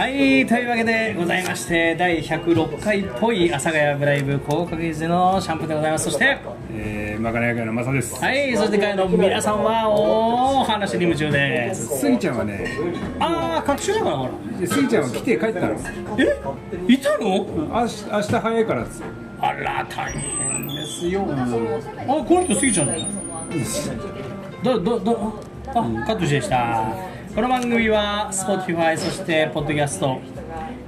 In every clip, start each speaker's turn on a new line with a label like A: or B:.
A: はいというわけでございまして第106回っぽい阿佐ヶ谷ブライブ高確率のシャンプーでございます。そして
B: えー、まかない会のマサです。
A: はいそして会の皆さんはお話に夢中です。
B: スギちゃんはね、
A: ああ隔週だからほら。
B: スギちゃんは来て帰ったの。
A: え？いたの？
B: あし明日早いからっつ。
A: あら大変ですよ。あこの人過ぎちゃうのどどどあカットでしたこの番組は Spotify そしてポッドキャスト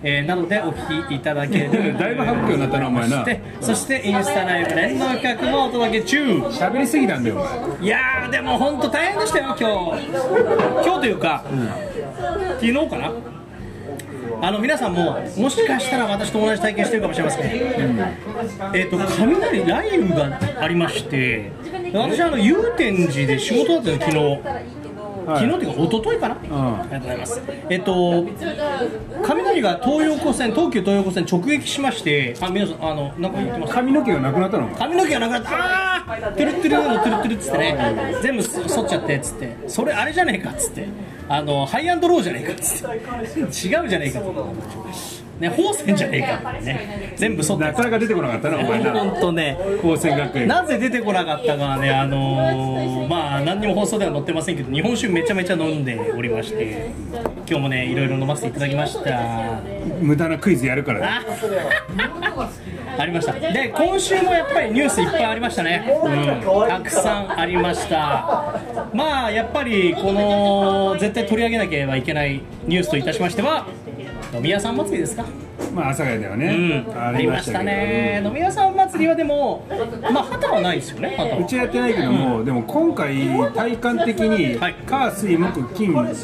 A: えーなどでお聞きいただける
B: だいぶ発表になったなお前な。
A: そしてそしてインスタライブ連動企画もお届け中。
B: 喋りすぎなんだよお前。
A: いやーでも本当大変でしたよ今日。今日というか、昨日かな。あの皆さんももしかしたら私と同じ体験してるかもしれません、えっ、と雷雷雨がありまして私あの祐天寺で仕事だったんです昨日。
B: はい
A: 昨日っていうか一昨日かな、
B: ん。
A: ありがとうございます。えっ、と雷が東横線東急東横線直撃しましてあ皆さんあのなんか言ってます？
B: 髪の毛がなくなったの？
A: 髪の毛がなくなった。あー！トゥルットゥルーのトゥルットゥルっつってね。全部剃っちゃってっつって。それあれじゃねえかっつって。あのハイアンドローじゃねえかっつって。違うじゃねえかとね鳳仙じゃねえかってね全部剃って
B: なかなか出てこなかったなお前な。
A: 本当ね
B: 鳳仙学園。
A: なぜ出てこなかったかはね、あのーまあ、何にも放送では載ってませんけど、日本酒めちゃめちゃ飲んでおりまして、今日もね、いろいろ飲ませていただきました。
B: 無駄なクイズやるからね。
A: あありましたで今週もやっぱりニュースいっぱいありましたね、うん、たくさんありましたまあやっぱりこの絶対取り上げなければいけないニュースといたしましては飲み屋さん祭りですか？
B: まあ阿佐ヶ谷では
A: う
B: ね。
A: ん。ありました
B: けど。
A: ね。飲み屋さん祭りはでもまあ旗はないですよね
B: うちはやってないけども、でも今回体感的に
A: はい。
B: 火水木金。まあ飲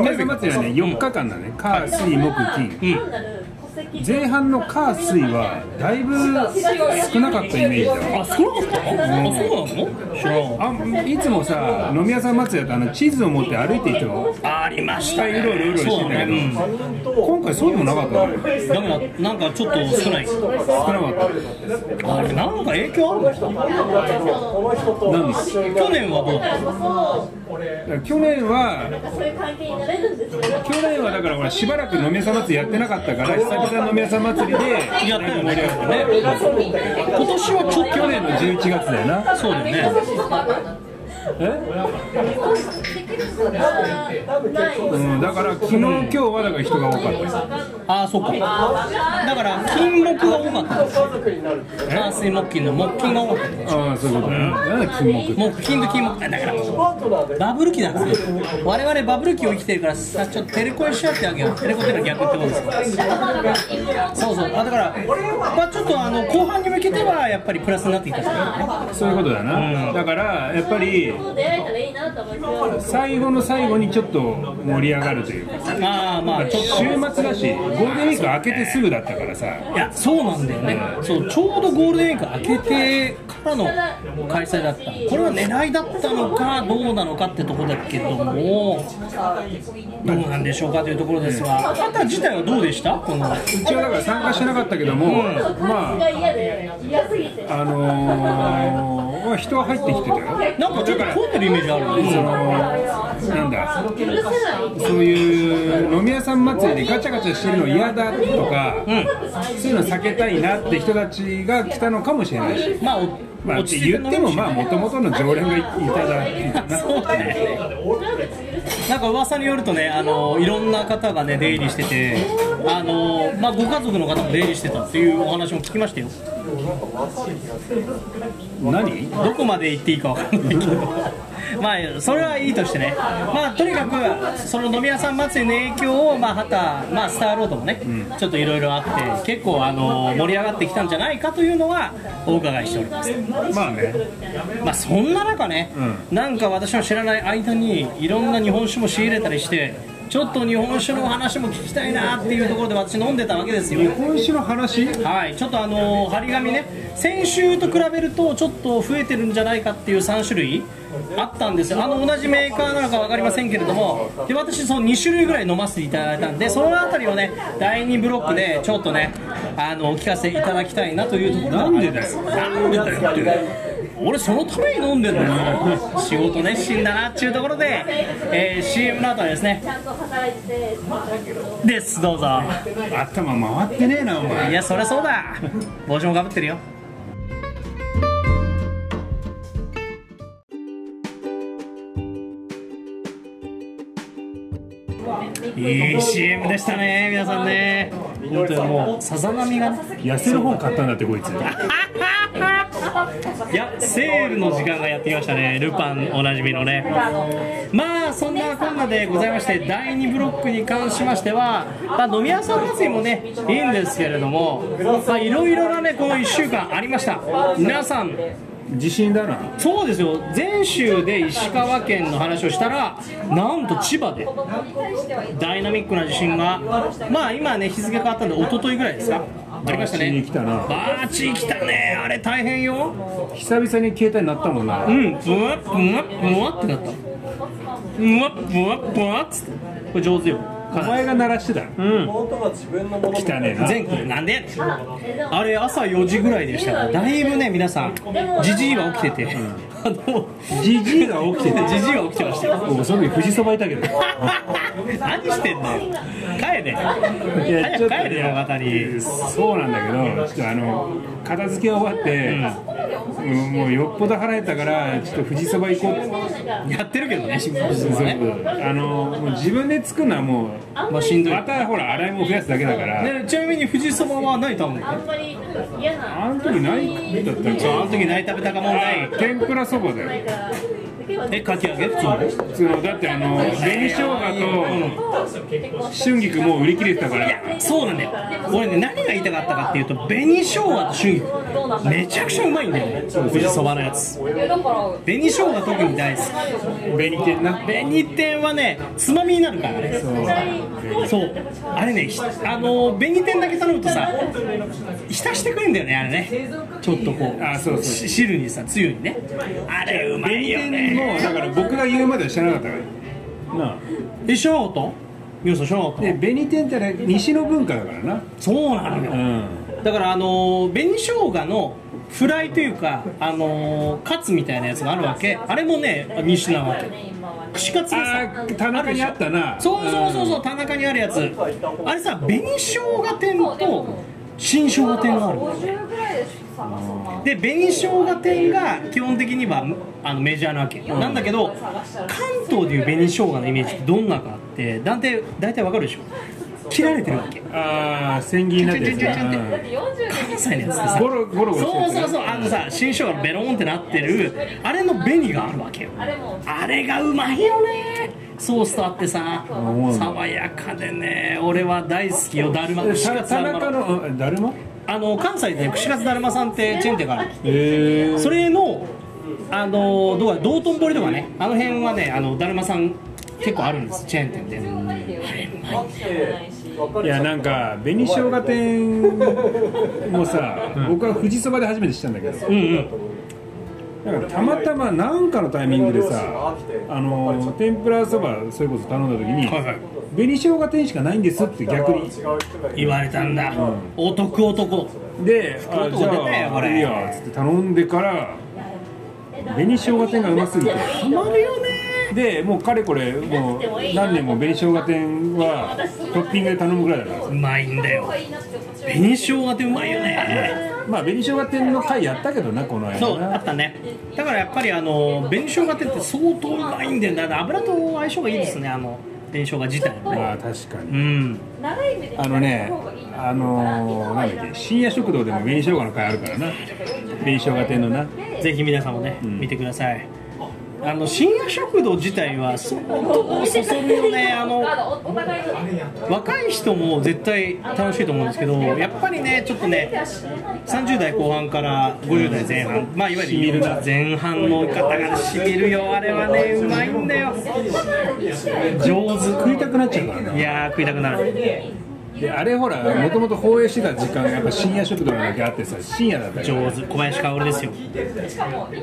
B: み屋さん祭りはね4日間だね。火水木金。
A: うん
B: 前半の火水はだいぶ少なかったイメージだわ
A: あそうなの？あそうなの知らなかっ
B: あいつもさ飲み屋さん祭りだとあの地図を持って歩いていっても
A: たありました。ね
B: いろいろいろしてんだけど。今回そうでもなかったね
A: うんダメだなんかちょっと少ない。
B: 少なかった。
A: あれなんか影響あるんですか
B: なんで
A: 去年はどうだった？
B: 去年は。去年はだからほらしばらく飲み屋さん祭りやってなかったから久々の飲み屋さん祭りで
A: やったよね。今年はちょっと
B: 去年の11月だよな。
A: そうだよね
B: うん、だから昨日今日はだから人が多かった
A: ああそうか。だから金木が多かったんですよ。火水木金の木金が多かったんですよ。
B: ああそういうことね。なんだ金木
A: 木金と金木あだからバブル期なんですよ。我々バブル期を生きてるからさちょっとテレコにしちゃってわけよ。テレコってのは逆ってことですからそうそう。あだからまあちょっとあの後半に向けてはやっぱりプラスになってきた
B: そういうことだな、だからやっぱり
C: 出会えたらいいなと思います。
B: 最後の最後にちょっと盛り上がるというか。
A: ああまあちょっと
B: 週末だしゴールデンウィーク明けてすぐだったからさ。
A: いやそうなんだよね、そうちょうどゴールデンウィーク明けてからの開催だった、これは狙いだったのか、どうなのかってところだけども、どうなんでしょうかというところですが、旗自体はどうでした？この。
B: 一応だから参加してなかったけども、ま
C: が嫌で嫌すぎて。
B: ああのーまあ人は入ってきてたよ。
A: なんかちょっと混んでるイメージあるよ。ね、
B: そのなんだ？そういう飲み屋さん祭りでガチャガチャしてるの嫌だとか、そういうの避けたいなって人たちが来たのかもしれないし、
A: まあ、お
B: まあ、言ってもまあもともとの常連がいただいてな
A: そうだねなんか噂によるとね、あのいろんな方がね出入りしてて、あのまあご家族の方も出入りしてたっていうお話も聞きましたよ。
B: 何？
A: どこまで行っていいかわかんないけどまあそれはいいとしてね。まあとにかくその飲み屋さん祭りの影響をまあはたまあスターロードもね、ちょっといろいろあって結構あの盛り上がってきたんじゃないかというのはお伺いしております。
B: まあね。
A: まあそんな中ね、なんか私の知らない間にいろんな日本酒も仕入れたりしてちょっと日本酒の話も聞きたいなっていうところで私飲んでたわけですよ。
B: 日本酒の話？
A: はい、ちょっとあの張り紙ね、先週と比べるとちょっと増えてるんじゃないかっていう3種類あったんですよ、あの同じメーカーなのか分かりませんけれども、で私、その2種類ぐらい飲ませていただいたんで、そのあたりをね、第2ブロックでちょっとね、あのお聞かせいただきたいなというところ
B: なんでだよ。
A: なんでだよって。俺そのために飲んでんだよ仕事熱心だなっていうところで、えー CM の後はですね。
C: ちゃんと働いてて
A: ですどうぞ。
B: 頭回ってねえなお前。
A: いやそりゃそうだ。帽子もかぶってるよ。いい CM でしたね皆さんね。本当にもうさざ波がね。
B: 痩せる本買ったんだってこいつ
A: いやセールの時間がやってきましたね。ルパンおなじみのね。まあそんなこんなでございまして第2ブロックに関しましては、まあ、飲み屋さん祭りもねいいんですけれどもまあいろいろなねこの1週間ありました。皆さん。
B: 自信だな。
A: そうですよ。前週で石川県の話をしたらなんと千葉でダイナミックな地震がまあ今ね日付変わったんで一昨日ぐらいですかありました
B: バーチ来たな
A: バーチ来たね。あれ大変よ。
B: 久々に携帯になったもんな。
A: うん。ブワッブワッブワッってなった。ブワッブワッブワッつって。これ上手よ。
B: お前が鳴らしてた
A: うん。
B: 汚ねえな
A: 全国なんで？あれ朝4時ぐらいでした。からだいぶね皆さんじじいは起きてて、あの
B: じじいが起きてて
A: じじいは起きてましたよ。
B: 僕その時富士そばいたけど。
A: 何してんだよ帰れ。
B: い
A: 早く帰れよ方に。
B: そうなんだけどちょっとあの片付け終わって、うん。もうよっぽど腹減ったからちょっと富士そば行こう。
A: やってるけどね新聞
B: そう
A: もね
B: あのもう自分で作るのはもう
A: まあしんどい。
B: またほら洗い物増やすだけだから、
A: ねちなみに富士そばは何食べるの？
C: 嫌な
B: あの時何だったっ
A: あの
B: け
A: 時何食べたか問題。
B: 天ぷらそばだよ
A: えかき揚げ？普通の
B: 普通のだってあの紅生姜と春菊もう売り切れてたから。
A: そうなんだよ。俺ね何が言いたかったかっていうと紅生姜と春菊。めちゃくちゃうまいんだよ。ね富士そばのやつ紅生姜特に大好き。
B: 紅天な。
A: 紅天はねつまみになるからね。そう。あれねひあの紅天だけ頼むとさ浸してくれんだよねあれね。ちょっとこう
B: あそうそう。
A: し汁にさつゆにね。あれうまいよね
B: もだから僕が言うまでは知らなかったから。なあ。
A: え知らなかった皆さん知らなかった
B: で紅天ってね西の文化だからな。
A: そうなのよ。
B: うん。
A: だからあのー紅生姜のフライというかあのーカツみたいなやつがあるわけ。あれもね西なわけ。串カツで
B: あ
A: さ
B: ー田中にあったな。
A: そうそうそうそう田中にあるやつ。あれさ紅生姜天と新生姜天がある。で紅生姜天が基本的にはあのメジャーなわけ、なんだけど関東でいう紅生姜のイメージってどんなかって大体大体わかるでしょ。切られてるわけ。
B: ああ千切りになってる
A: 関西のやつって
B: うん
A: さ
B: ゴロゴロ
A: そうそうそう。あのさ新生姜のベロンってなってるあれの紅があるわけよ。あれがうまいよねソースとあってさ
B: うん
A: 爽やかでね俺は大好きよだるま
B: で
A: 串カツだるま。
B: 中のうんだるま？
A: あの関西でね串カツだるまさんってチェーン店がある
B: へえ
A: それのあのどうか道頓堀とかねあの辺はねあのだるまさん結構あるんですチェーン店で。あれうまい
B: いやなんか紅生姜店もさ、僕は富士そばで初めて知ったんだけど、
A: うんうん
B: なんかたまたまなんかのタイミングでさあの天ぷらそばそれこそ頼んだ時に、
A: はいはい。
B: 紅生姜店しかないんですって逆に。
A: 言われたんだ。お得男。
B: であ
A: 男
B: じゃあいいやっつって頼んでから紅生姜店がうますぎて。
A: ハマるよね。
B: でもうかれこれもう何年も紅生姜店はトッピングで頼むぐらいだから。
A: うまいんだよ。紅生姜ってうまいよね
B: まあ紅生姜店の回やったけどなこの間
A: そうあ
B: な
A: ったね。だからやっぱりあの紅生姜ってって相当うまいんだよだから油と相性がいいですねあの紅生姜自体もね。
B: まあ確かに。
A: うん。
B: あのねあのー、なんだっけ深夜食堂でも紅生姜の回あるからな。紅生姜店のな
A: ぜひ皆さんもね、見てくださいあの深夜食堂自体は相当そそるよね。あの若い人も絶対楽しいと思うんですけどやっぱりねちょっとね30代後半から50代前半まあいわゆる前半の方がしみるよ。あれはねうまいんだよ。上手。
B: 食いたくなっちゃうからない
A: やー食いたくなる
B: であれほらもともと放映してた時間がやっぱ深夜食堂だけあってさ深夜だった
A: 上手。小林薫ですよ。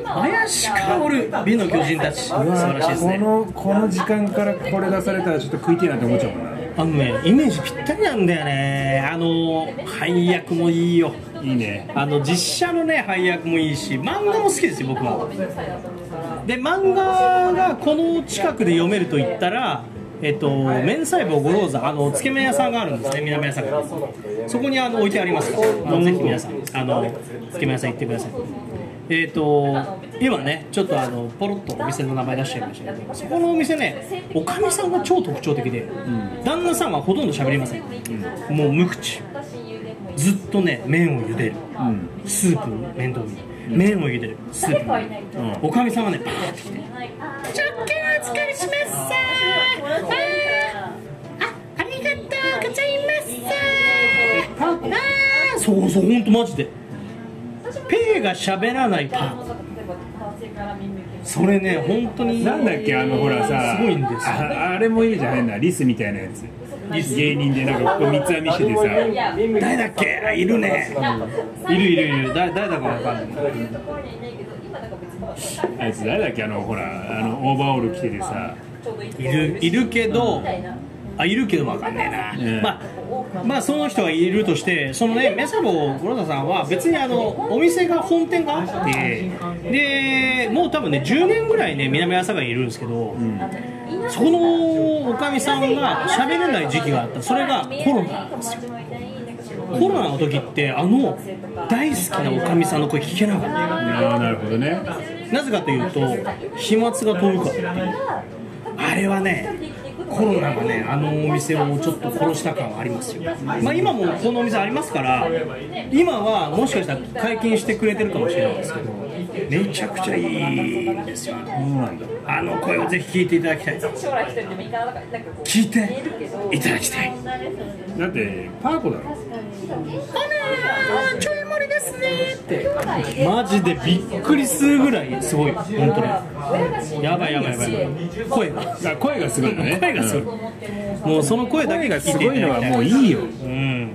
A: 林薫美の巨人たち。素晴らしいです
B: こ
A: ね
B: のこの時間からこれ出されたらちょっと食いてえなって思っちゃうもんな。
A: あのね、イメージぴったりなんだよね。あの、配役もいいよ。
B: いいね。
A: あの実写のね配役もいいし漫画も好きですよ僕はで漫画がこの近くで読めると言ったらえっと、麺細胞五郎座あのつけ麺屋さんがあるんですね南屋さんが。そこにあの置いてあります。から、あのぜひ皆さんあのつけ麺屋さん行ってください。えっ、と今ねちょっとあのポロッとお店の名前出しちゃいましたけどそこのお店ねおかみさんが超特徴的で、旦那さんはほとんど喋りません、もう無口。ずっとね麺を茹でる、スープ面倒見る麺を茹でる。スープ。を茹でる、おかみさんはねバーって来て「ちょっけお疲れしますさあーあありがとうございます。さあーそうそうほんとマジで。ペイが喋らないパーコそれね本当に
B: なんだっけあのほらさ
A: すごいんですよ。
B: ああれもいいじゃん変な。リスみたいなやつ。芸人でなんかここ三つ編みしててさ。
A: 誰だっけ？あいるね。いるいるいる。誰誰だかわかんない。
B: あいつ誰だっけ？あのほらあのオーバーオール着ててさ
A: いるいるけどあいるけどわかんないな、
B: うん。
A: まあまあその人がいるとしてそのねメサボゴロタさんは別にあのお店が本店があってでもう多分ね10年ぐらいね南朝霞にいるんですけど、そこのおかみさんが喋れない時期があった。それがコロナなんですよ。コロナの時ってあの大好きなおかみさんの声聞けなかった。
B: ああなるほどね。
A: なぜかというと飛沫が飛ぶからあれはねコロナがねあのお店をちょっと殺した感はありますよ。まあ今もこのお店ありますから今はもしかしたら解禁してくれてるかもしれないですけどめちゃくちゃいいんですよ。あの声をぜひ聞いていただきたい。聞いていただきたい。
B: だってパーコだろ
A: ちょい盛りですねって。マジでびっくりするぐらいすごい本当に。やばいやばいやばい。やばい声が。
B: あ声がすごいのね。
A: 声がすごい。もうその声だけ
B: 声がす
A: 聞いて
B: ごいのはもう
A: い
B: いいよ。
A: うん。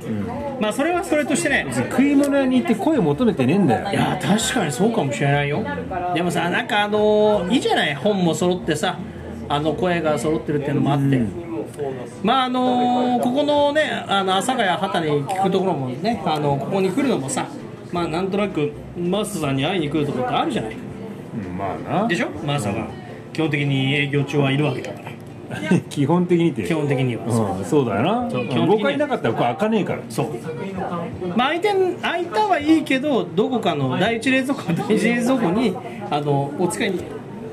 A: まあそれはそれとしてね。
B: 食い物屋に行って声求めてねえんだよ。
A: いや確かにそうかもしれないよ。でもさなんかあのいいじゃない？本も揃ってさあの声が揃ってるっていうのもあって、まああのここのねあの阿佐ヶ谷畑に聞くところもねあのここに来るのもさまあなんとなくマスターさんに会いに来るところってあるじゃない。
B: うんまあな。
A: でしょ？マスターが。基本的に営業中はいるわけだから。
B: 基本的にって。
A: 基本的には、
B: うんそうだよな。僕がいなかったらこれ開かねえから。
A: そう。まあ相手相手はいいけどどこかの第一冷蔵庫第一冷蔵庫にあのお使いに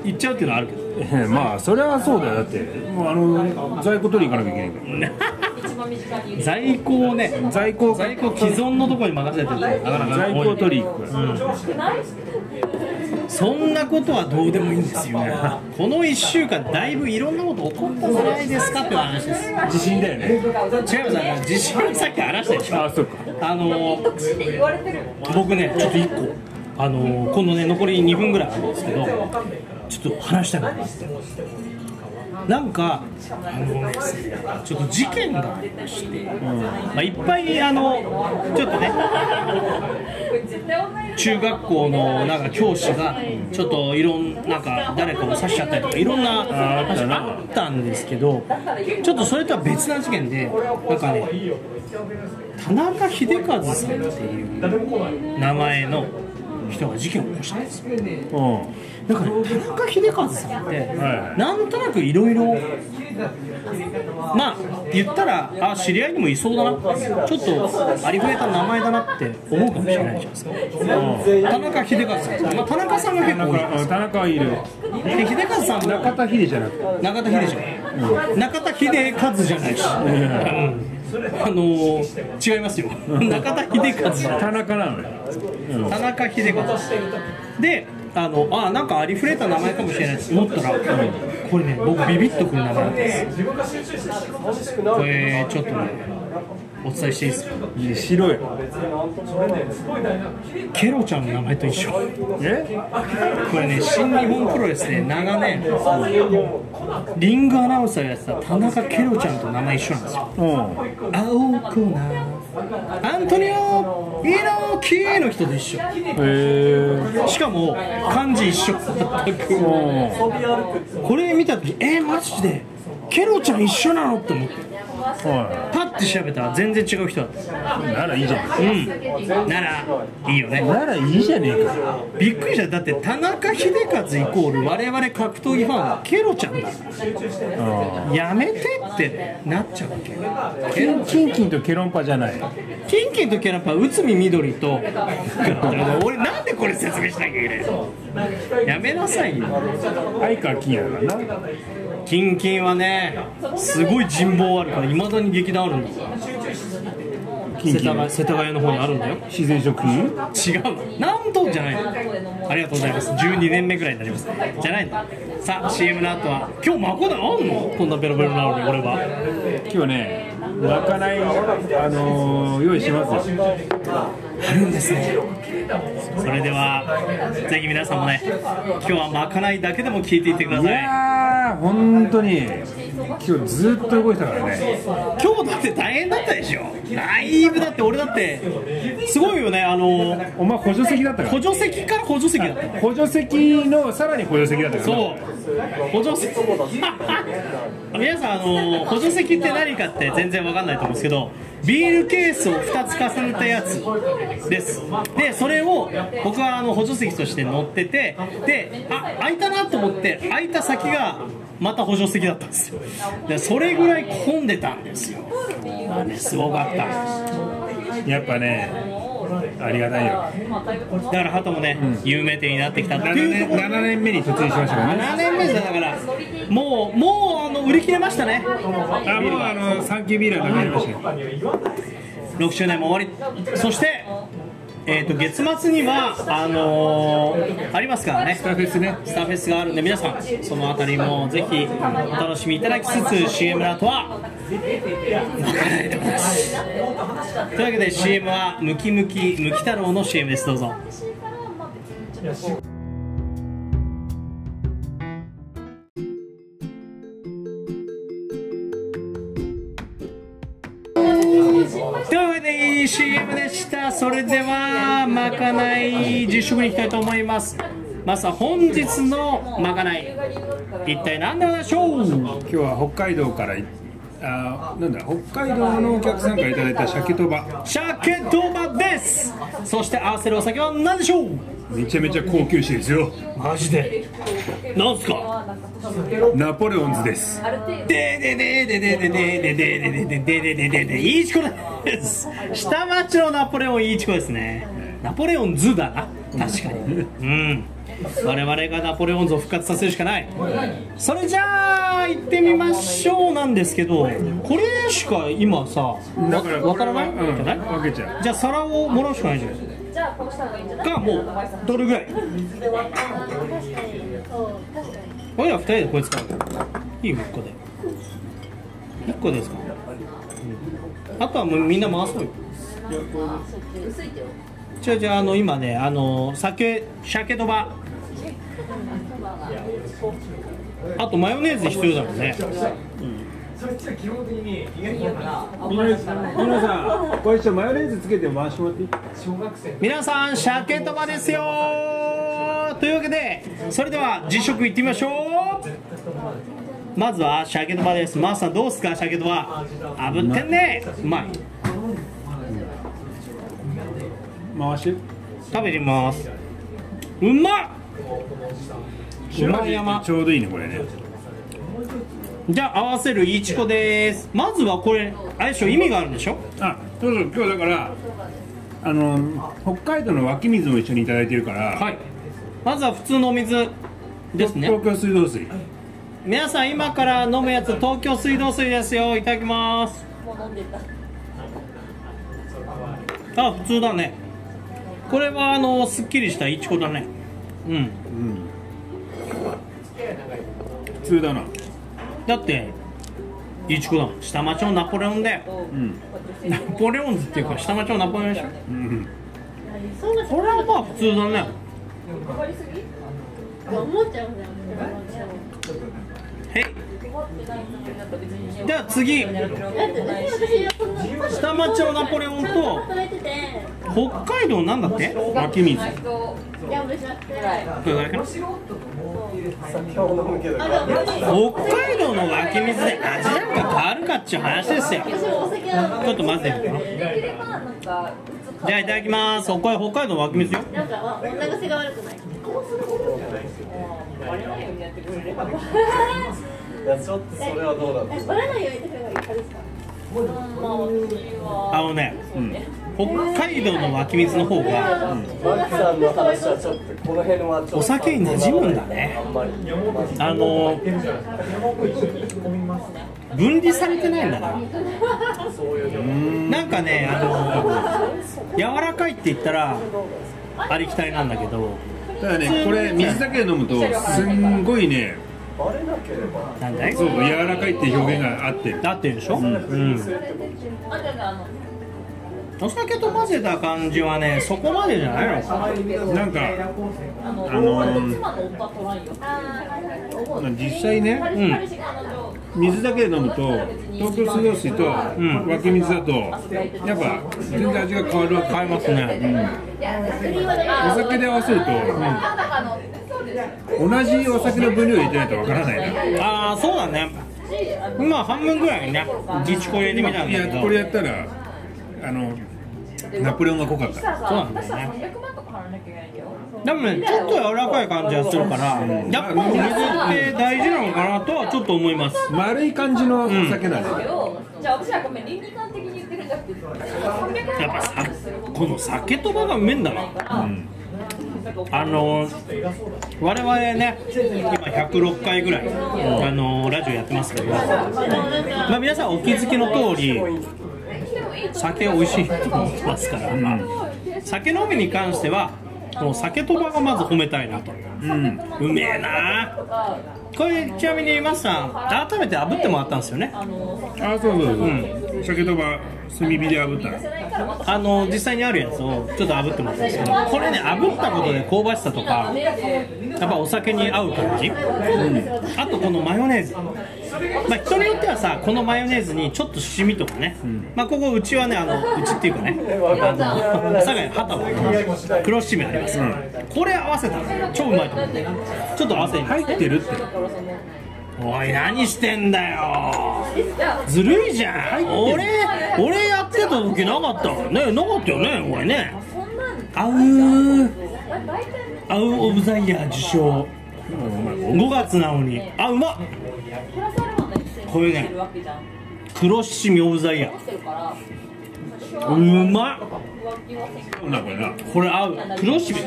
A: 行っちゃうっていうのはあるけど
B: え まあそれはそうだよ。だってもうあの在庫取りに行かなきゃいけないから。
A: 在庫をね
B: 在庫
A: 在庫既存のところに任せてる。となかなか
B: 在庫取り行く。から
A: そんなことはどうでもいいんですよこの1週間だいぶいろんなこと起こったんじゃないですかっていう話です。違い
B: 地震だよね。
A: ます。あの地震はさっき話したでしょ。
B: あそっか。
A: あの僕ねちょっと1個。あの今度ね残り2分ぐらいあるんですけどちょっと話したいことがあってなんかあのちょっと事件がありまして、うんまあ、いっぱいあのちょっとね中学校のなんか教師がちょっといろんなんか誰かを刺しちゃったりとかいろんな話があったんですけどちょっとそれとは別な事件でなんかね田中秀和さんっていう名前の人が事件を起こしたんですよ。
B: うん。
A: だから田中秀和さんって、
B: はい
A: なんとなくいろいろまあ言ったらあ知り合いにもいそうだな。ちょっとありふれた名前だなって思うかもしれないじゃないですか。田中秀和さん、まあ、田中さんが結構多い。
B: 中田中はいる。
A: で秀和さんも
B: 中田秀じゃなくて。
A: 中田秀じゃない、中田秀和じゃないし、うんあのー違いますよ。中田秀和。じゃない
B: 田中なのよ。
A: 田中秀和。であのあなんかありふれた名前かもしれないと思ったら、これね僕ビビッとくる名前なんです。これちょっとねお伝えしていいですか？
B: いや白い。
A: ケロちゃんの名前と一緒。
B: え？
A: これね新日本プロレスで長年リングアナウンサーやってた田中ケロちゃんと名前一緒なんですよ。
B: うん。
A: 青くなアントニオ猪木の人と一緒。
B: へえ
A: しかも漢字一緒。全くこれ見た時えー、マジでケロちゃん一緒なの？って思って
B: は
A: パッて調べたら全然違う人だった。
B: いならいいじゃん。
A: うん。ならいいよね。
B: ならいいじゃねえか。
A: びっくりした。だって田中秀和イコール我々格闘技ファンはケロちゃんだやめてってなっちゃうわけ。
B: キンキンキンとケロンパじゃない。
A: キンキンとキャラパー内海みどりと。俺なんでこれ説明しなきゃいけないの？やめなさいよ。
B: 相川金也だからな
A: キンキンはねすごい人望ある。からいまだに劇団あるんだ。世田谷世田谷の方にあるんだよ。
B: 自然食品
A: 違う。のなんとじゃないの。ありがとうございます。12年目ぐらいになります。じゃないの。さあ CM の後は今日まこだあんの？こんなベロベロなのに俺は。
B: 今日ねまかないあのー、用意しますよ。
A: あるんですねそれではぜひ皆さんもね今日はまかないだけでも聞いていってくだ
B: い
A: さい。
B: やー本当に今日ずっと動いてたからね。
A: 今日だって大変だったでしょ。だいぶだって俺だってすごいよねあの
B: お前補助席だったから。
A: 補助席から補助席だった。
B: 補助席のさらに補助席だったから
A: そう補助席皆さんあの補助席って何かって全然わかんないと思うんですけどビールケースを2つ重ねたやつです。でそれを僕はあの補助席として乗っててであ空いたなと思って空いた先がまた補助席だったんですよ。でそれぐらい混んでたんですよ。まあねすごかった
B: やっぱねありがたいよ。
A: だからハトもね、有名店になってきたって
B: 7年
A: いうところ
B: 7年目に突入しましたからね。
A: 7年目ですよだからもうもうあの売り切れましたね。
B: あもうあのサンキュービールはなくなりましたよ。
A: 6周年も終わり。そして、えー、と月末にはあのーありますからね。
B: スターフェスね。
A: スターフェスがあるんで皆さんそのあたりもぜひお楽しみいただきつつ CM の後はまかないでございます。というわけで CM はムキムキムキ太郎の CM です。どうぞ CM でした。それではまかない実食に行きたいと思います。まずは本日のまかない。一体何でございましょう？
B: 今日は北海道からいあなんだ北海道のお客さんからいただいた鮭とば
A: 鮭とばです。そして合わせるお酒は何でしょう？
B: めちゃめちゃ高級酒ですよ。
A: マジで。なんすか？
B: ナポレオンズです。
A: ででででででででででででででででいいチコです。下町のナポレオンいいチコですね。ナポレオンズだな。確かに。うん。我々がナポレオンズを復活させるしかない。それじゃあ行ってみましょうなんですけどこれしか今さわからない？じゃあ皿をもらうしかないじゃない
C: じゃあこうした方がいいんじゃない？
A: かもうどれぐらい？俺ら二人でこれ使ういいよ1個で。1個ですか、うん。あとはもうみんな回そうよ。
C: 薄いってよ
A: 違う違う。あの今ねあの酒鮭とば。あとマヨネーズ必要だもんね
B: そいつは基本的に意外と皆さんこれちょっとマヨネーズつけて回してもらっていい
A: 皆さん鮭とばですよというわけでそれでは実食いってみましょうまずは鮭とばですマースさんどうすか鮭とば炙ってんねうまい
B: 回し
A: 食べてみますうまっ山
B: ちょうどいいねこれね
A: じゃあ合わせるいちこです。まずはこれあれでしょ意味があるんでしょ？
B: あそうそう。今日だからあの北海道の湧き水も一緒にいただいてるから、
A: はい。まずは普通のお水ですね。
B: 東京水道水。
A: 皆さん今から飲むやつ東京水道水ですよ。いただきます。
C: もう飲んでた。
A: あ普通だね。これはあのすっきりしたいちこだね。うん。
B: 普通だな
A: だっていちこだ下町のナポレオンだよ。
B: うん。
A: ナポレオンズっていうか下町のナポレオンでしょ。
B: うん。
A: これはまあ普通だね。
C: かかりすぎ思っちゃうんだよ
A: へいでは次下町ナポレオンと北海道なんだって？
B: 湧き水。
A: 北海道の湧き水で味なんか変わるかっちゅう話ですよ。ちょっと待ってじゃあいただきます。北海道の湧き水よ。
C: なんかお腹が悪くないな
D: いようにやってくれればちょっとそれはどうだ
C: ろうないようにやってくればいいですか？
A: あのね、北海道の湧き水の方が
D: かマキさんの話はちょっとこの辺はちょっと
A: お酒に馴染むんだね。
D: あ
A: の分離されてないんだな。なんかねあの柔らかいって言ったらありきたりなんだけど。
B: ただねこれ水だけで飲むとすんごいね
D: バレなければ。
A: なんだい
B: そう柔らかいって表現があって。
A: だってるでしょ、うん。お酒と混ぜた感じはねそこまでじゃないの？か
B: なんかあのー実際ね
A: うん
B: 水だけで飲むと東京水道水と
A: ん
B: 湧き水だとやっぱ全然味が変わる
A: 変えますね、
B: お酒で合わせると、同じお酒の分量入れてないとわからないな
A: ああそうだね。今半分ぐらいにね自治コ入れてみたん
B: いや
A: だけど。
B: これやったらあのナポレオンが濃かった。
A: そうなんだよね。でもねちょっと柔らかい感じがするからやっぱり水って大事なのかなとはちょっと思います。
B: 丸い感じのお酒なんだよ、
E: じゃあ私はごめん倫理観的に言ってるんじゃなくて。300
A: やっぱさこの酒とばがうめえんだなあの我々ね今106回ぐらい、あのラジオやってますけど、まあ、皆さんお気づきの通り酒美味しいと思ってますから、酒飲みに関してはもう酒とばがまず褒めたいなと、うめえな。これちなみにマスさん改めて炙ってもらったんですよね。
B: あそうそうそう、酒とば炭火で炙ったの？
A: あの実際にあるやつをちょっと炙ってもらったんですけどこれね炙ったことで香ばしさとかやっぱお酒に合う感じ、あとこのマヨネーズ。まあ人によってはさこのマヨネーズにちょっと七味とかね、まあここうちはねあのうちっていうかねあの佐賀に旗は黒七味ありますから、これ合わせたら超うまいと思う。ちょっと合わせてみます
B: 入ってるって
A: おい何してんだよ。ずるいじゃん。俺俺やってた時なかった。からねなかったよねおいね。アウアウオブザイヤー受賞。5月なのに。あうまっ。これね黒七味オブザイヤーうまっ
B: なんかな
A: これ合う。黒七味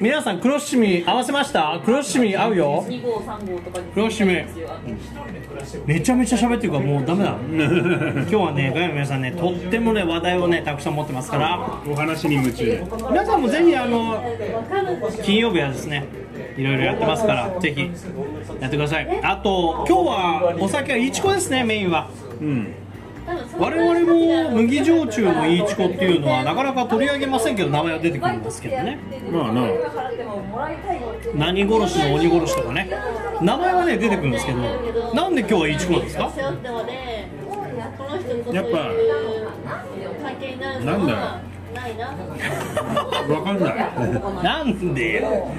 A: 皆さん黒七味合わせました？黒七味合うよ。
E: 2号3号とかに
A: 黒七味めちゃめちゃ喋ってるからもうダメだ。今日はねガヤの皆さんねとってもね話題をねたくさん持ってますから。
B: お話に夢中で。
A: 皆さんもぜひあの金曜日はですねいろいろやってますからぜひやってください。あと今日はお酒はいちこですねメインは。
B: うん
A: 我々も麦焼酎のいちこっていうのはなかなか取り上げませんけど名前は出てくるんですけどね。
B: まあな
A: 何殺しの鬼殺しとかね。名前はね出てくるんですけどなんで今日はいちこなんですか？
B: やっぱ
C: な
B: んだよ。わかんない。
A: なんでよ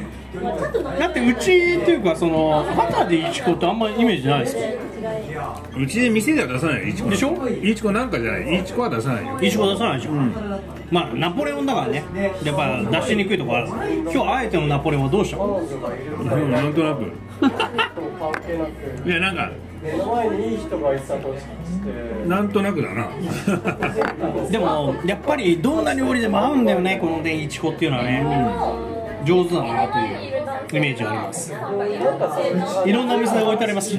A: だってうちっていうかその旗でいちこってあんまりイメージないですよ
B: うちで店では出さないよいちこ。
A: でしょ？
B: いちこなんかじゃない。いちこは出さないよ。
A: いちこ出さないでしょ、まあナポレオンだからね。やっぱ出しにくいとこある。今日あえてのナポレオンはどうした？の
B: うんなんとなく。いやなんか
D: 目の前にいい人がいたとして。
B: なんとなくだな。
A: でもやっぱりどんな料理でも合うんだよねこのねいちこっていうのはね、上手だなというイメージがあります。いろんなお店で置いてあります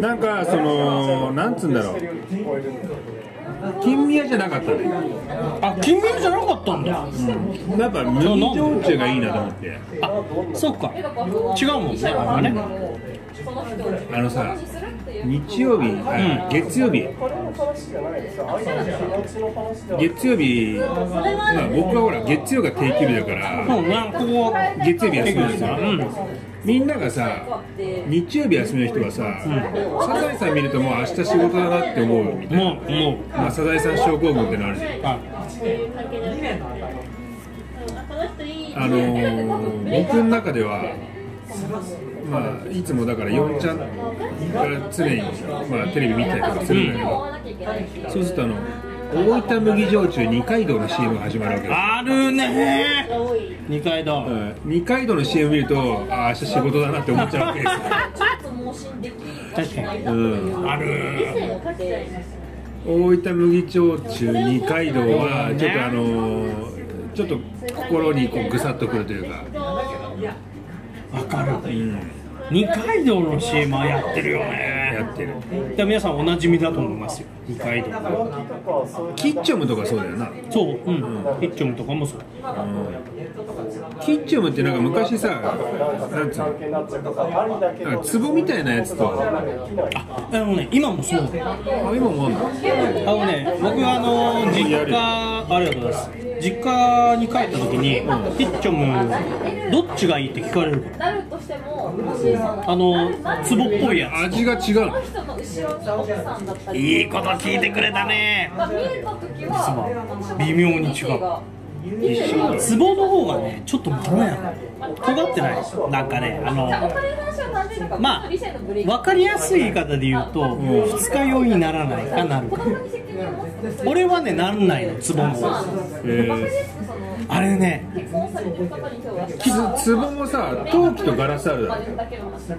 B: なんかそのなんつうんだろう。金宮じゃなかったね。
A: あ金メじゃなかったんだ。
B: やっぱ麦焼酎がいいなと思って。
A: あそっか。違うもんねあれね。
B: あのさ日曜日、あ月曜日
D: これの話じゃない。ですよ相手の気持ちの話では
B: 月曜日、まあ、僕はほら月曜が定休日だから。
A: そうね。ここ
B: 月曜日休みなんですよ、
A: うん。
B: みんながさ日曜日休みの人はさ、サザエさん見るともう明日仕事だなって思う。みたいな、
A: もうもう。
B: まあ、サザエさん症候群ってのあるじゃん。
A: あ
C: の
B: ー僕の中ではまあいつもだから4ちゃんが常に、まあ、テレビ見たりとかするんだけど、そうするとあの大分麦焼酎二階堂の CM が始まるわけです。
A: あるね二階堂。
B: うん。二階堂の CM 見るとああ明日仕事だなって思っちゃうわけですよ、
A: 確かに。
B: うん、
A: ある。
B: 大分麦焼酎二階堂はちょっとあのーちょっと心にこうぐさっとくるというか、
A: わかる。
B: うん、
A: 二階堂の CM はやってるよね。
B: やってる。
A: で皆さんおなじみだと思いますよ。二階堂。
B: キッチョムとかそうだよな。
A: そううん。ヒッチョムとかもそう。
B: キッチョムってなんか昔さなんつうの？なんか壺みたいなやつとあ
A: ああのね今もそう。
B: 今もあんの？
A: あのね僕はあの実家ありがとうございます実家に帰った時にヒッチョムどっちがいいって聞かれるから
E: なるとしてももしその。
A: あの壺っぽいや
B: 味が違う
A: いいこと聞いてくれたね。
E: が見えた時は
A: 微妙に違う。壺の方がねちょっとまろやか尖ってない？なんかねあのまあ分かりやすい言い方で言うと二日酔いにならないかなる。か俺はねなんないの壺の方
B: え
A: あれね
E: 結婚されてる方に今日は。
B: ー、つ壺もさ陶器とガラスある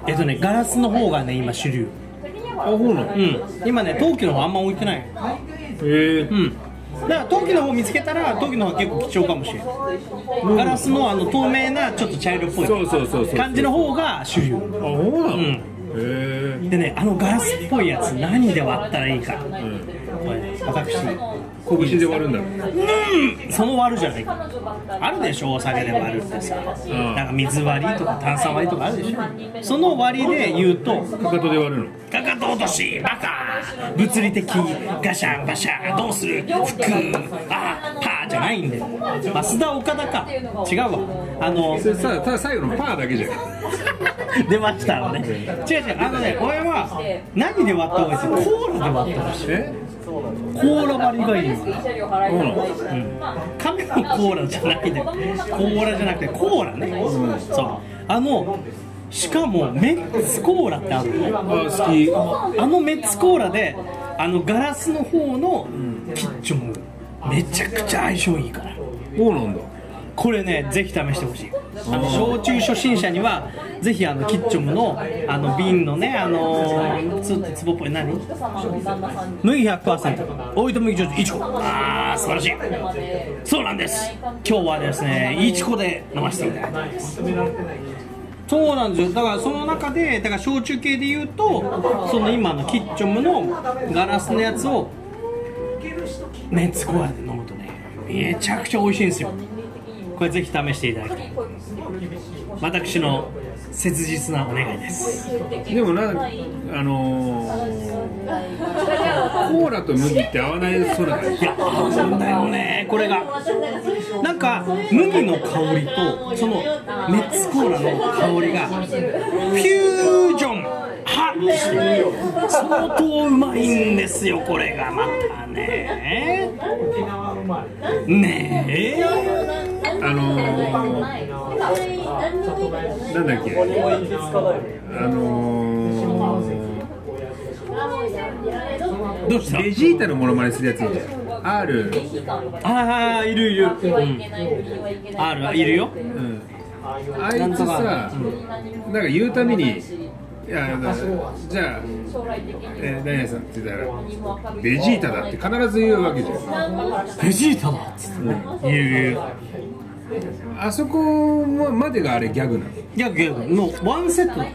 A: えっとねガラスの方がね今主流。
B: あそうなの？
A: うん。今ね陶器の方あんま置いてない。
B: えー。
A: うんだから陶器の方見つけたら陶器の方が結構貴重かもしれない。ガラスのあの透明なちょっと茶色っぽい
B: そうそうそうそう
A: 感じの方が主流。
B: あそうなの、
A: ん。
B: へえ
A: でねあのガラスっぽいやつ何で割ったらいいか。これね私。
B: 拳で割るんだろ
A: その割るじゃない。かあるでしょ。お酒で割るってさ。
B: ん。
A: なんか水割りとか炭酸割りとかあるでしょ。その割りで言うと
B: かかとで割るの？
A: かかと落としバカ。物理的ガシャンバシャンどうする？服。あパーじゃないんだよ。増田岡田か違うわ。あの
B: それさただ最後のパーだけじゃん。
A: 出ましたね。違う違う。あのね俺は何で割った方がいいですコーラで割ってほしい
B: え？
A: コーラ割りがいいの
E: 慰謝料払いたくないし
A: 亀のコーラじゃないでコーラじゃなくてコーラ。ね、そう。あのしかもメッツコーラってあるの。ね
B: あ好き
A: あのメッツコーラであのガラスの方のキッチョンめちゃくちゃ相性いいから。
B: そうなんだ。
A: これねぜひ試してほしい。あの焼酎初心者にはぜひあのキッチョムのあの瓶のねあのつつぼっぽい何？麦100%大分麦焼酎いちこあー素晴らしい。そうなんです。今日はですねいちこで飲ませていただいてます。そうなんですよ。だからその中でだから焼酎系で言うとその今のキッチョムのガラスのやつをメンツコーラで飲むとねめちゃくちゃ美味しいんですよ。これぜひ試していただきたい。私の切実なお願いです。
B: でもなあのー、コーラと麦って合わないそうだから。
A: いや合うんだよね。これが。なんか麦の香りとそのメッツコーラの香りがフュージョンは相当うまいんですよこれが。またね。ねえ
B: あのー、なんだっけ？あの
A: どうした？
B: ー、ベジータのモノマネするやついるじゃん。R、
A: ああいるいる、うん、いるよ。
B: うん、あいつさなんか。言うたびにいやだじゃあ、えー、何々さんって言ったらベジータだって必ず言うわけじゃん。
A: ベジータだっつって、いるいる
B: あそこまでがあれギャグなの？
A: いやいやもうワンセット。だ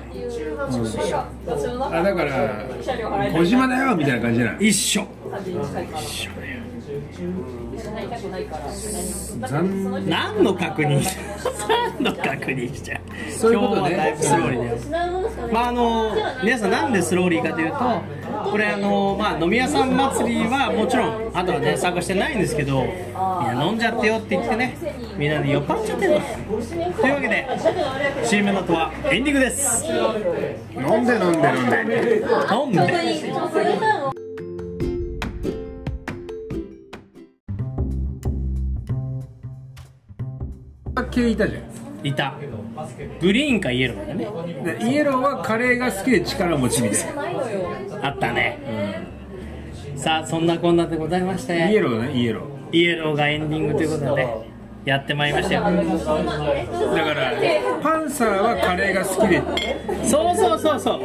B: あだから小島だよみたいな感じじゃない
A: 一緒
B: 残
A: 何の確認何の確認しちゃう？
B: そういうことね。
A: 今日はだいぶスローリーだよまああの皆さんなんでスローリーかというとこれあのまあ飲み屋さん祭りはもちろんあとはね参加してないんですけどみんな飲んじゃってよって言ってねみんなで酔っ払っちゃってるのというわけで CM の後はエンディングです。
B: 飲んで飲んで飲んで。
A: 飲んで
B: 系いたじゃん。
A: いた。グリーンかイエローだよね。
B: でイエローはカレーが好きで力持ちみたいな。
A: あったね、さあそんなこんなでございまして。
B: イエローねイエロー。
A: イエローがエンディングということで。ねやってまいりましたよ。
B: だからパンサーはカレーが好きで。
A: そうそうそうそう。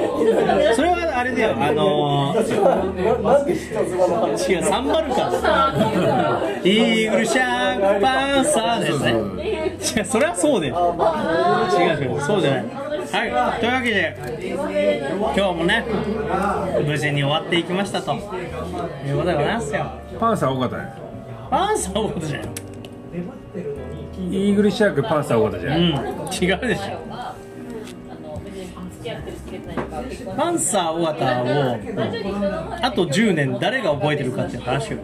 A: それはあれだよ。あのー、違うサンバルカイーグルシャークパンサーですね。違うそれはそうだよ。違う違う。そうじゃない。はい。というわけで今日もね無事に終わっていきましたということでございますよ。
B: パンサー尾形ね。
A: パンサーのことじゃない
B: イーグルシャークパンサー尾形じゃ
A: うん。違うでしょ。パンサー尾形をあと10年誰が覚えてるかっていう話を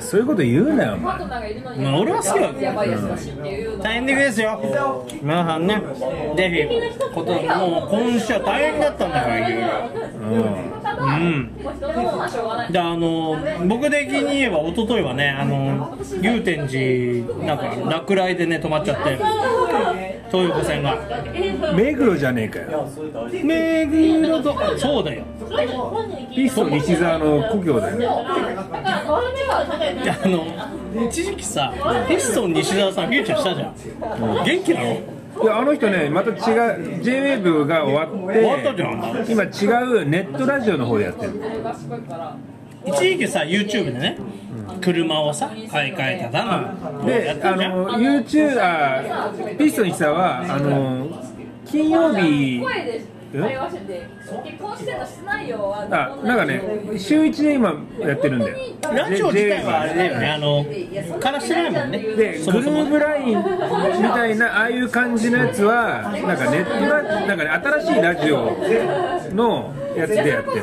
B: そういうこと言うなよお前。
A: まあ俺は好きだ
E: うの
A: 大変ですよ。皆さんねぜひこともう今週は大変だったんだからいろいろ。うん
E: うがない
A: であの僕的に言えば一昨日はねあの祐天寺なんか落雷でね止まっちゃって東横線が。
B: 目黒じゃねえかよ。
A: 目黒とそうだよ。
B: ピスト西沢の故郷だよ。
E: だから周りでは
A: いやあの一時期さピストン西澤さんフューチャーしたじゃん。元気なの
B: いやあの人ねまた違う JWAVE が終わって
A: 終わったじゃん。
B: 今違うネットラジオの方でやってる。
A: 一時期さ YouTube でね車をさ買い替えただの。やっ
B: であの YouTube あピスト西沢はあの金曜日
E: 結婚してんのしてないよ。は
B: あなんかね週一で今やってるんだよ。
A: ラジオ自体はあれだよね。あのからしてないもんね。
B: でグルーブラインみたいなああいう感じのやつはなんかネットラなんかね新しいラジオのやつでやって。る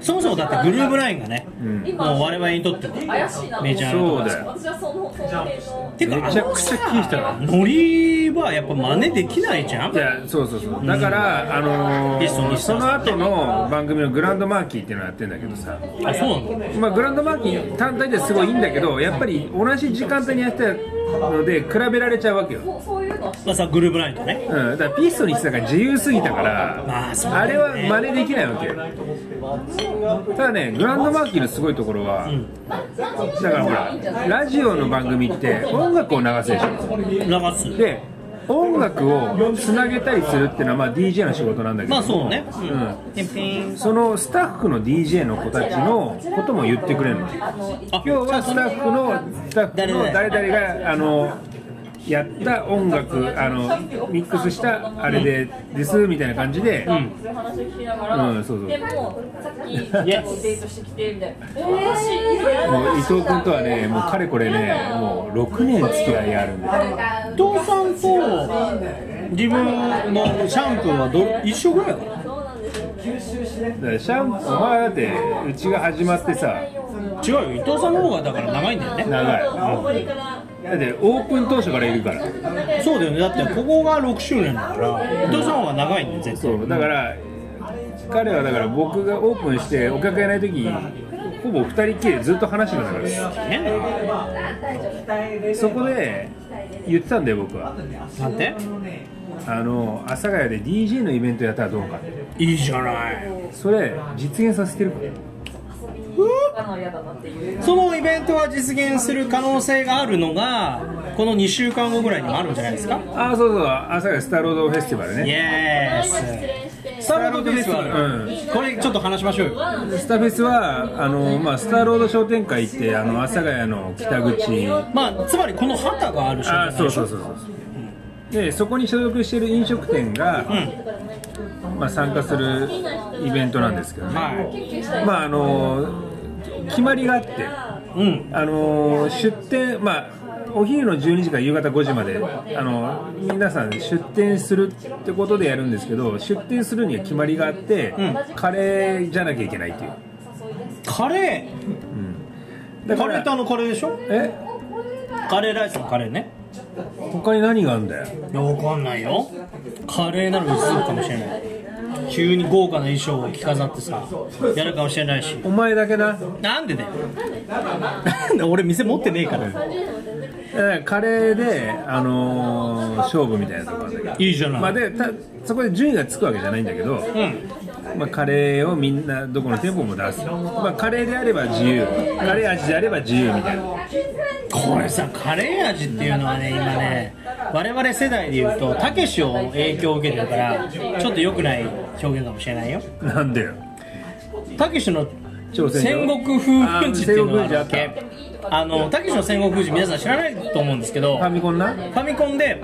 A: そもそもだってグルーブラインがね、
B: ん
A: もう我々にとっては
E: 怪しいな
A: メジャー
B: そうだよ。
E: 私はそのその辺の
A: てか
B: めちゃくちゃ聞いたら
A: ノリはやっぱ真似できないじゃん。
B: いやそうそうそう。だから、あの
A: ピストン
B: ー、その後の番組のグランドマーキーっていうのをやってるんだけどさ、
A: あそうなの？
B: まあ、グランドマーキー単体ですごいいいんだけどやっぱり同じ時間帯にやってたので比べられちゃうわけよ、
E: そうそういうの
A: まあさグルーブラインとね。
B: うん、だからピストにしてたから自由すぎたから、
A: まあそうだね。
B: あれは真似できないわけよ。ただねグランドマーキーのすごいところは、だからほらラジオの番組って音楽を流すでしょ
A: 流す。
B: で音楽をつなげたりするっていうのはまあ DJ の仕事なんだけど。
A: まあそうね。
B: うん。そのスタッフの DJ の子たちのことも言ってくれるの。
A: あ
B: 今日はスタッフのスタッフの誰々があのやった音楽あのミックスしたあれでですみたいな感じで、
E: そういう話を聞きながら、
B: うんそうそう。
E: でもさっきデートしてきてみたいな。えー、
B: もう伊藤君とはねもうかれこれねもう6年付き合いあるんだよ。
A: 伊藤さんと自分のシャンプーはど一緒ぐらいかな
E: そうなんですよ。
B: だからシャンプーお前だってうちが始まってさ。
A: 違うよ。伊藤さんの方がだから長いんだよね。
B: 長い。
E: これから
B: だってオープン当初からいるから。
A: そうだよね。だってここが6周年だから伊藤さんの方が長いんだよ絶対。
B: そうだから彼はだから僕がオープンしてお客がいない時ほぼ2人きりでずっと話してたから。
A: ね
B: そこで言ってたんだよ僕は。
A: なんて？
B: あの阿佐ヶ谷で DJ のイベントやったらどうかって。
A: いいじゃない。
B: それ実現させてるから
A: そのイベントが実現する可能性があるのがこの2週間後ぐらいにもあるんじゃないですか？
B: ああそうそう。阿佐ヶ谷スターロードフェスティバル
A: イ
B: ね
A: エー
E: 失
A: スターロードフェスティバル、
B: うん。
A: これちょっと話しましょうよ。
B: スタフェスはあの、まあ、スターロード商店会ってあの阿佐ヶ谷の北口。
A: まあつまりこの旗がある
B: あそうそうそうそう。でそこに所属している飲食店が、まあ、参加するイベントなんですけどね、
A: は
B: まああの決まりがあって
A: いうん。
B: あの出店まあお昼の12時から夕方5時まであの皆さん出店するってことでやるんですけど出店するには決まりがあって、カレーじゃなきゃいけないっていう。
A: カレー？
B: だから
A: カレーってあのカレーでしょ？
B: え？
A: カレーライスのカレーね。
B: 他に何があるんだよ。
A: いやわかんないよ。カレーなのにするかもしれない急に豪華な衣装を着飾ってさやるかもしれないし。
B: お前だけな。
A: なんでだよ。なんで俺店持ってねえから
B: からカレーで、あのー勝負みたいなとこあるんだけど。
A: いいじゃない、
B: まあ、でたそこで順位がつくわけじゃないんだけど、まあ、カレーをみんなどこの店舗も出す、まあ、カレーであれば自由。カレー味であれば自由みたいな。
A: これさカレー味っていうのはね今ね我々世代でいうとたけしを影響を受けてるからちょっと良くない表現かもしれないよ。
B: なんでよ。
A: たけしの
B: 挑戦
A: 戦国風粉地っていうのがあるわけ。あのたけしの戦国風地皆さん知らないと思うんですけど
B: ファミコンな？
A: ファミコンで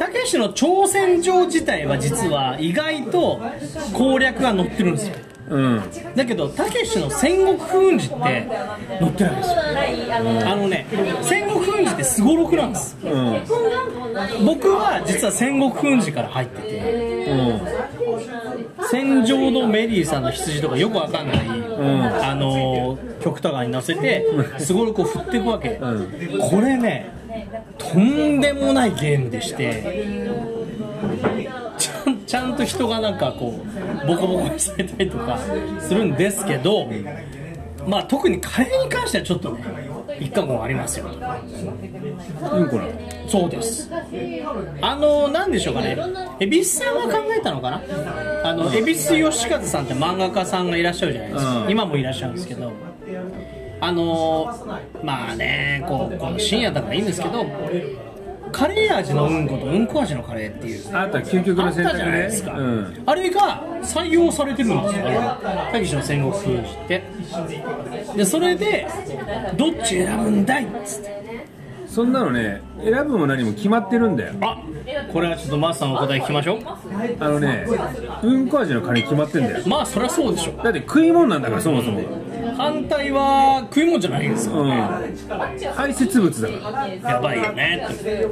A: たけしの挑戦状自体は実は意外と攻略が載ってるんですよ。
B: うん。
A: だけどたけしの戦国風雲児って載ってないんですよ。あのね戦国風雲児ってすごろくなんです。
B: うん。
A: 僕は実は戦国風雲児から入ってて
B: うん。
A: 戦場のメリーさんの羊とかよくわかんない、
B: ん。
A: あの曲とかに乗せてすごろくを振っていくわけ、これねとんでもないゲームでしてちゃんちゃんと人がなんかこうボコボコにされたりとかするんですけどまあ特にカレーに関してはちょっとね一過言ありますよ。
B: うんこな
A: そうです。あのなんでしょうかね。恵比寿さんが考えたのかな？あの恵比寿義和さんって漫画家さんがいらっしゃるじゃないですか、
B: うん。
A: 今もいらっしゃるんですけどあのまあねこうこの深夜だからいいんですけどカレー味のうんことうんこ味のカレーっていう。
B: あとは究極
A: あった
B: の選択ね。
A: じゃないですか、
B: うん。
A: あれが採用されてるんですよ。たけしの戦国風刺って。でそれでどっち選ぶんだいっつって。
B: そんなのね選ぶも何も決まってるんだよ。
A: あこれはちょっとマスさんのお答え聞きましょう。
B: あのねうんこ味のカレー決まってんだよ。
A: まあそりゃそうでしょ。
B: だって食い物なんだからそもそも
A: 反対は食い物じゃないんですよ
B: うん。排泄物だか
A: やばいよね。って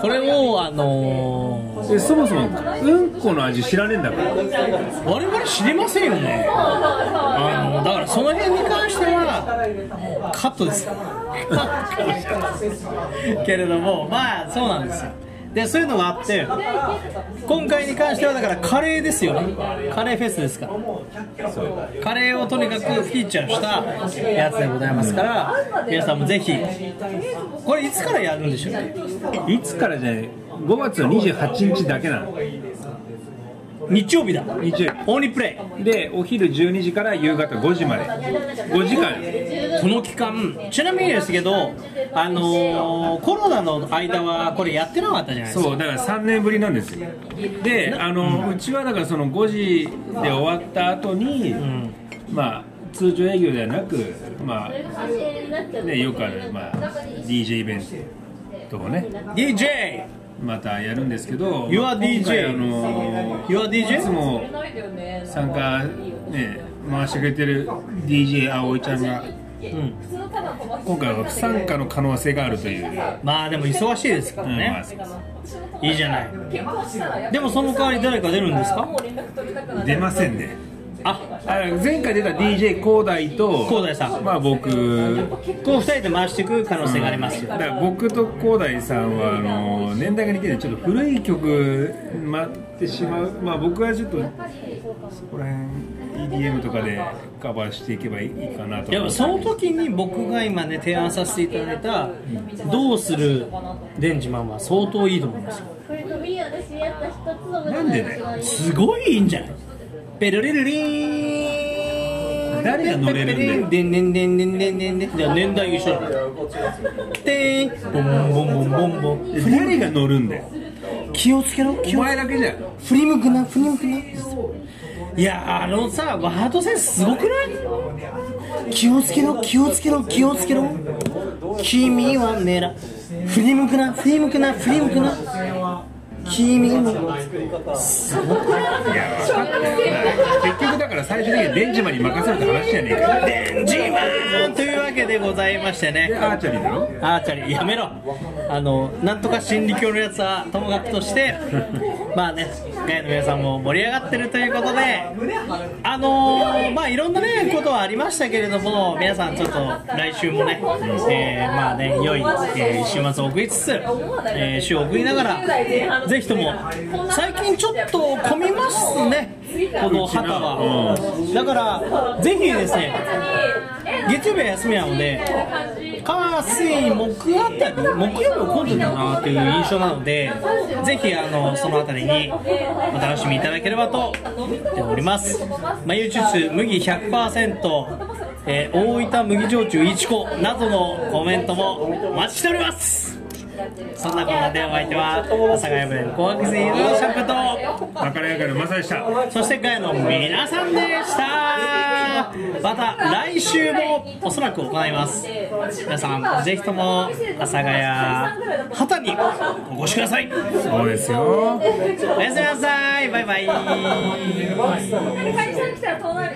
A: これをあの
B: らでそもそもうんこの味知らねえんだから。
A: ー我々知りませんよね。あのだからその辺に関してはカットですよ。けれどもまあそうなんですよでそういうのがあって今回に関してはだからカレーですよね。カレーフェスですから。カレーをとにかくフィーチャーしたやつでございますから皆さんもぜひこれいつからやるんでしょうね
B: いつからじゃない。5月28日だけなの。
A: 日曜日だ。
B: 日曜
A: オーニプレイ
B: 日でお昼12時から夕方5時まで。5時間
A: この期間ちなみにですけどあのーコロナの間はこれやってなかったじゃないですか。
B: そうだから3年ぶりなんですよ。であの、うちはだからその5時で終わった後に、まあ通常営業ではなくまあねよくある、まあ、DJ イベントをね。
A: DJ
B: またやるんですけど
A: You are
B: まあ今回
A: DJ
B: あの
A: You are DJ?
B: いつも参加ね回してくれてる DJ 葵ちゃんが
A: うん。
B: 今回は不参加の可能性があるという、
A: まあでも忙しいですから
B: うん。ま
A: ね
B: う
A: いいじゃない。でもその代わり誰か出るんですか？
B: 出ませんね
A: あ
B: あ前回出た DJ 広大と
A: 広大さん。
B: まあ僕
A: こう2人で回していく可能性がありますよ。
B: だから僕と広大さんはあの年代が似てるんでちょっと古い曲待ってしまうまあ僕はちょっとそこら辺 EDM とかでカバーしていけばいいかなと
A: いやその時に僕が今ね提案させていただいた「どうするデンジマン」は相当いいと思いますよ。
B: なんでだよ。
A: すごいいいんじゃない？ペルリルリーン。
B: 誰が乗れるんだよ。
A: でんでんでんでんでんでんでんじゃあ年代一緒だでーんボンボンボンボンボン。
B: 誰が乗るんだよ。
A: 気をつけろ。気
B: お
A: を
B: 前だけじゃん。
A: 振り向くな振り向くな。いやあのさワードセンスすごくない？気をつけろ気をつけろ気をつけろ。君は狙振り向くな振り向くな振り向くな君はすごくない
B: いや分かったよ結局だから最終的にデンジマンに任せるって話じゃねえかよ
A: デンジマンというわけでございましてね。
B: でアーチャリーだろ？
A: アーチャリー。やめろ。あのなんとか心理教のやつはともかくとして まあねガイの皆さんも盛り上がってるということであのーまあいろんなねことはありましたけれども皆さんちょっと来週もね、えーまあね良い、えー週末を送りつつ、えー週を送りながらぜひとも最近ちょっと混みますね。この旗は、だからぜひですね月曜日は休みなので火水木あたり木曜日は混んでるかなっていう印象なのでぜひあのそのあたりにお楽しみいただければと思っております。眉術麦100%えー大分麦焼酎1個などのコメントもお待ちしております。そんなこんなでお相手は阿佐ヶ谷ブレン紅白水のシャンプーと
B: バカレアカのマサでした
A: そしてガヤの皆さんでした。また来週もおそらく行います。皆さんぜひとも阿佐ヶ谷旗にお越しください。
B: そうですよ。
A: おやすみなさい。バイバイ。
C: 会社に来たら隣